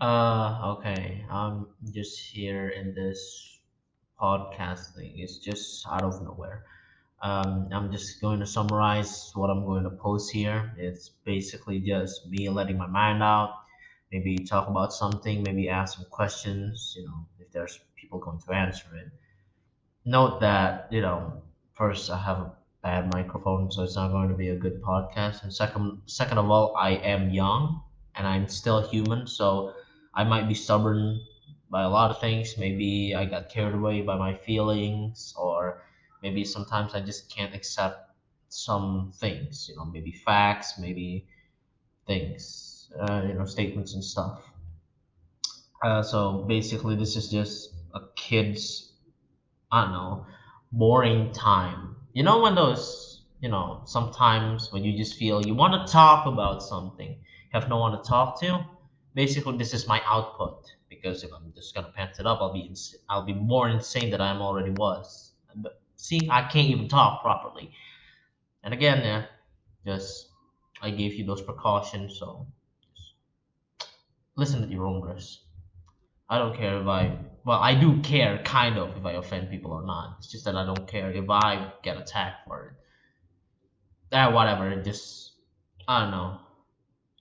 Uh, okay. I'm just here in this podcast thing. It's just out of nowhere. Um, I'm just going to summarize what I'm going to post here. It's basically just me letting my mind out. Maybe talk about something. Maybe ask some questions. You know, if there's people going to answer it. Note that you know, first I have a bad microphone, so it's not going to be a good podcast. And second, second of all, I am young and I'm still human, so I might be stubborn by a lot of things. Maybe I got carried away by my feelings, or maybe sometimes I just can't accept some things. You know, maybe facts, maybe things, uh, you know, statements and stuff. Uh, so basically, this is just a kid's I don't know, boring time. You know when those, you know, sometimes when you just feel you want to talk about something, have no one to talk to. Basically, this is my output because if I'm just gonna pant it up, I'll be ins- I'll be more insane than I already was. But see, I can't even talk properly. And again, yeah, just I gave you those precautions, so listen to your own risk. I don't care if I, well, I do care kind of if I offend people or not. It's just that I don't care if I get attacked for it. Ah, whatever. Just, I don't know.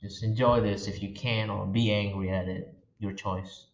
Just enjoy this if you can or be angry at it. Your choice.